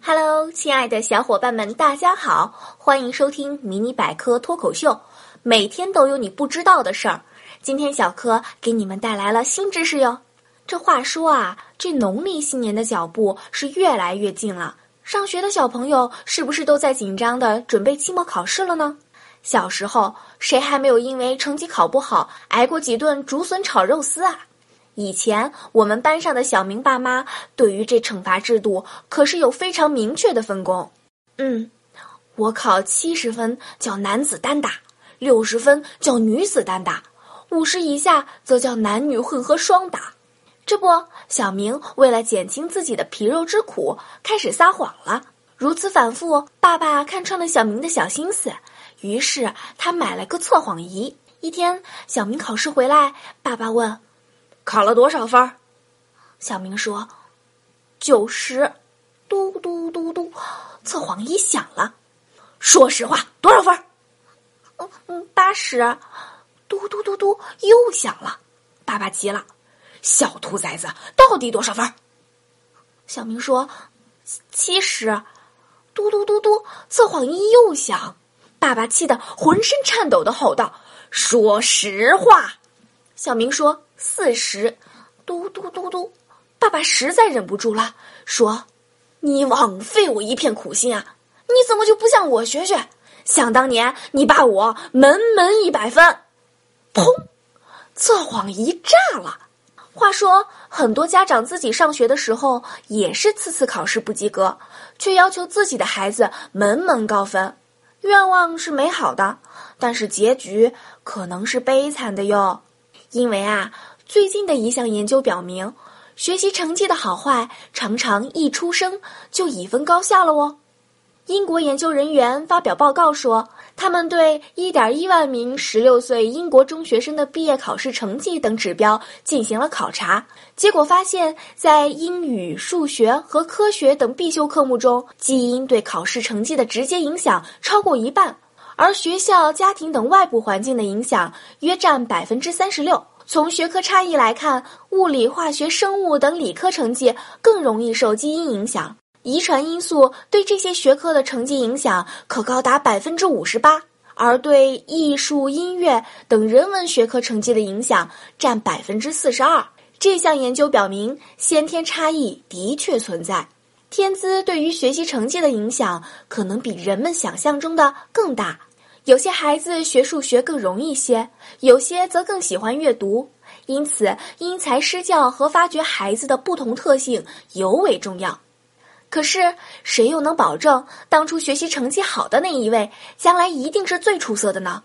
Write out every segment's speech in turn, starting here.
Hello，亲爱的小伙伴们，大家好，欢迎收听迷你百科脱口秀，每天都有你不知道的事儿。今天小柯给你们带来了新知识哟。这话说啊，这农历新年的脚步是越来越近了。上学的小朋友是不是都在紧张的准备期末考试了呢？小时候谁还没有因为成绩考不好挨过几顿竹笋炒肉丝啊？以前我们班上的小明爸妈对于这惩罚制度可是有非常明确的分工。嗯，我考七十分叫男子单打，六十分叫女子单打，五十以下则叫男女混合双打。这不，小明为了减轻自己的皮肉之苦，开始撒谎了。如此反复，爸爸看穿了小明的小心思，于是他买了个测谎仪。一天，小明考试回来，爸爸问。考了多少分？小明说：“九十。”嘟嘟嘟嘟，测谎仪响了。说实话，多少分？嗯嗯，八十。嘟嘟嘟嘟，又响了。爸爸急了：“小兔崽子，到底多少分？”小明说：“七十。”嘟嘟嘟嘟，测谎仪又响。爸爸气得浑身颤抖的吼道：“说实话。”小明说。四十，嘟嘟嘟嘟，爸爸实在忍不住了，说：“你枉费我一片苦心啊！你怎么就不向我学学？想当年你爸我门门一百分，砰，测谎仪炸了。话说，很多家长自己上学的时候也是次次考试不及格，却要求自己的孩子门门高分，愿望是美好的，但是结局可能是悲惨的哟。”因为啊，最近的一项研究表明，学习成绩的好坏常常一出生就已分高下了哦。英国研究人员发表报告说，他们对1.1万名16岁英国中学生的毕业考试成绩等指标进行了考察，结果发现，在英语、数学和科学等必修科目中，基因对考试成绩的直接影响超过一半。而学校、家庭等外部环境的影响约占百分之三十六。从学科差异来看，物理、化学、生物等理科成绩更容易受基因影响。遗传因素对这些学科的成绩影响可高达百分之五十八，而对艺术、音乐等人文学科成绩的影响占百分之四十二。这项研究表明，先天差异的确存在，天资对于学习成绩的影响可能比人们想象中的更大。有些孩子学数学更容易些，有些则更喜欢阅读，因此因材施教和发掘孩子的不同特性尤为重要。可是，谁又能保证当初学习成绩好的那一位，将来一定是最出色的呢？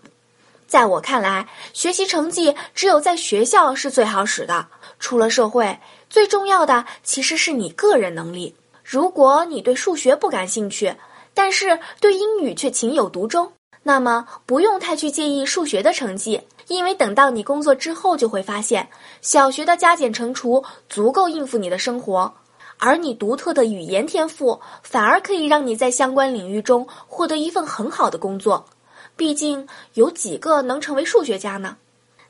在我看来，学习成绩只有在学校是最好使的，出了社会，最重要的其实是你个人能力。如果你对数学不感兴趣，但是对英语却情有独钟。那么不用太去介意数学的成绩，因为等到你工作之后，就会发现小学的加减乘除足够应付你的生活，而你独特的语言天赋反而可以让你在相关领域中获得一份很好的工作。毕竟有几个能成为数学家呢？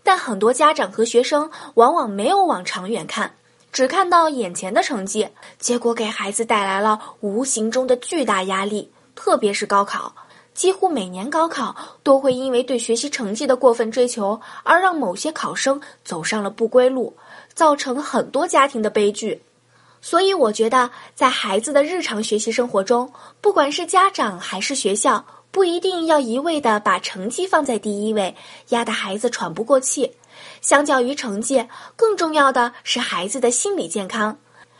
但很多家长和学生往往没有往长远看，只看到眼前的成绩，结果给孩子带来了无形中的巨大压力，特别是高考。几乎每年高考都会因为对学习成绩的过分追求而让某些考生走上了不归路，造成很多家庭的悲剧。所以，我觉得在孩子的日常学习生活中，不管是家长还是学校，不一定要一味的把成绩放在第一位，压得孩子喘不过气。相较于成绩，更重要的是孩子的心理健康。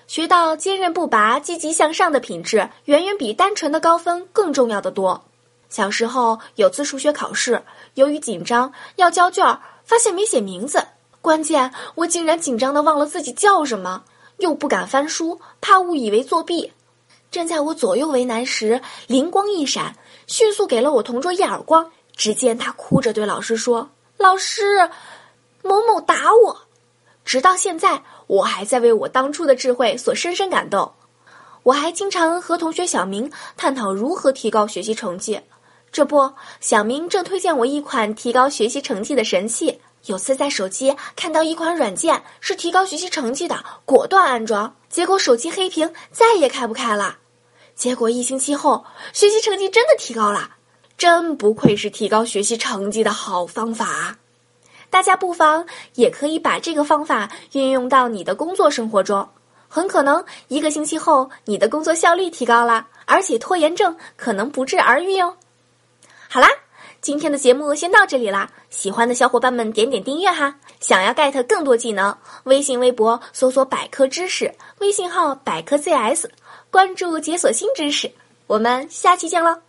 学到坚韧不拔、积极向上的品质，远远比单纯的高分更重要的多。小时候有次数学考试，由于紧张要交卷，发现没写名字。关键我竟然紧张的忘了自己叫什么，又不敢翻书，怕误以为作弊。正在我左右为难时，灵光一闪，迅速给了我同桌一耳光。只见他哭着对老师说：“老师，某某打我。”直到现在，我还在为我当初的智慧所深深感动。我还经常和同学小明探讨如何提高学习成绩。这不，小明正推荐我一款提高学习成绩的神器。有次在手机看到一款软件是提高学习成绩的，果断安装，结果手机黑屏，再也开不开了。结果一星期后，学习成绩真的提高了。真不愧是提高学习成绩的好方法。大家不妨也可以把这个方法运用到你的工作生活中，很可能一个星期后，你的工作效率提高了，而且拖延症可能不治而愈哦。好啦，今天的节目先到这里啦，喜欢的小伙伴们点点订阅哈。想要 get 更多技能，微信、微博搜索“百科知识”，微信号“百科 ZS”，关注解锁新知识。我们下期见喽！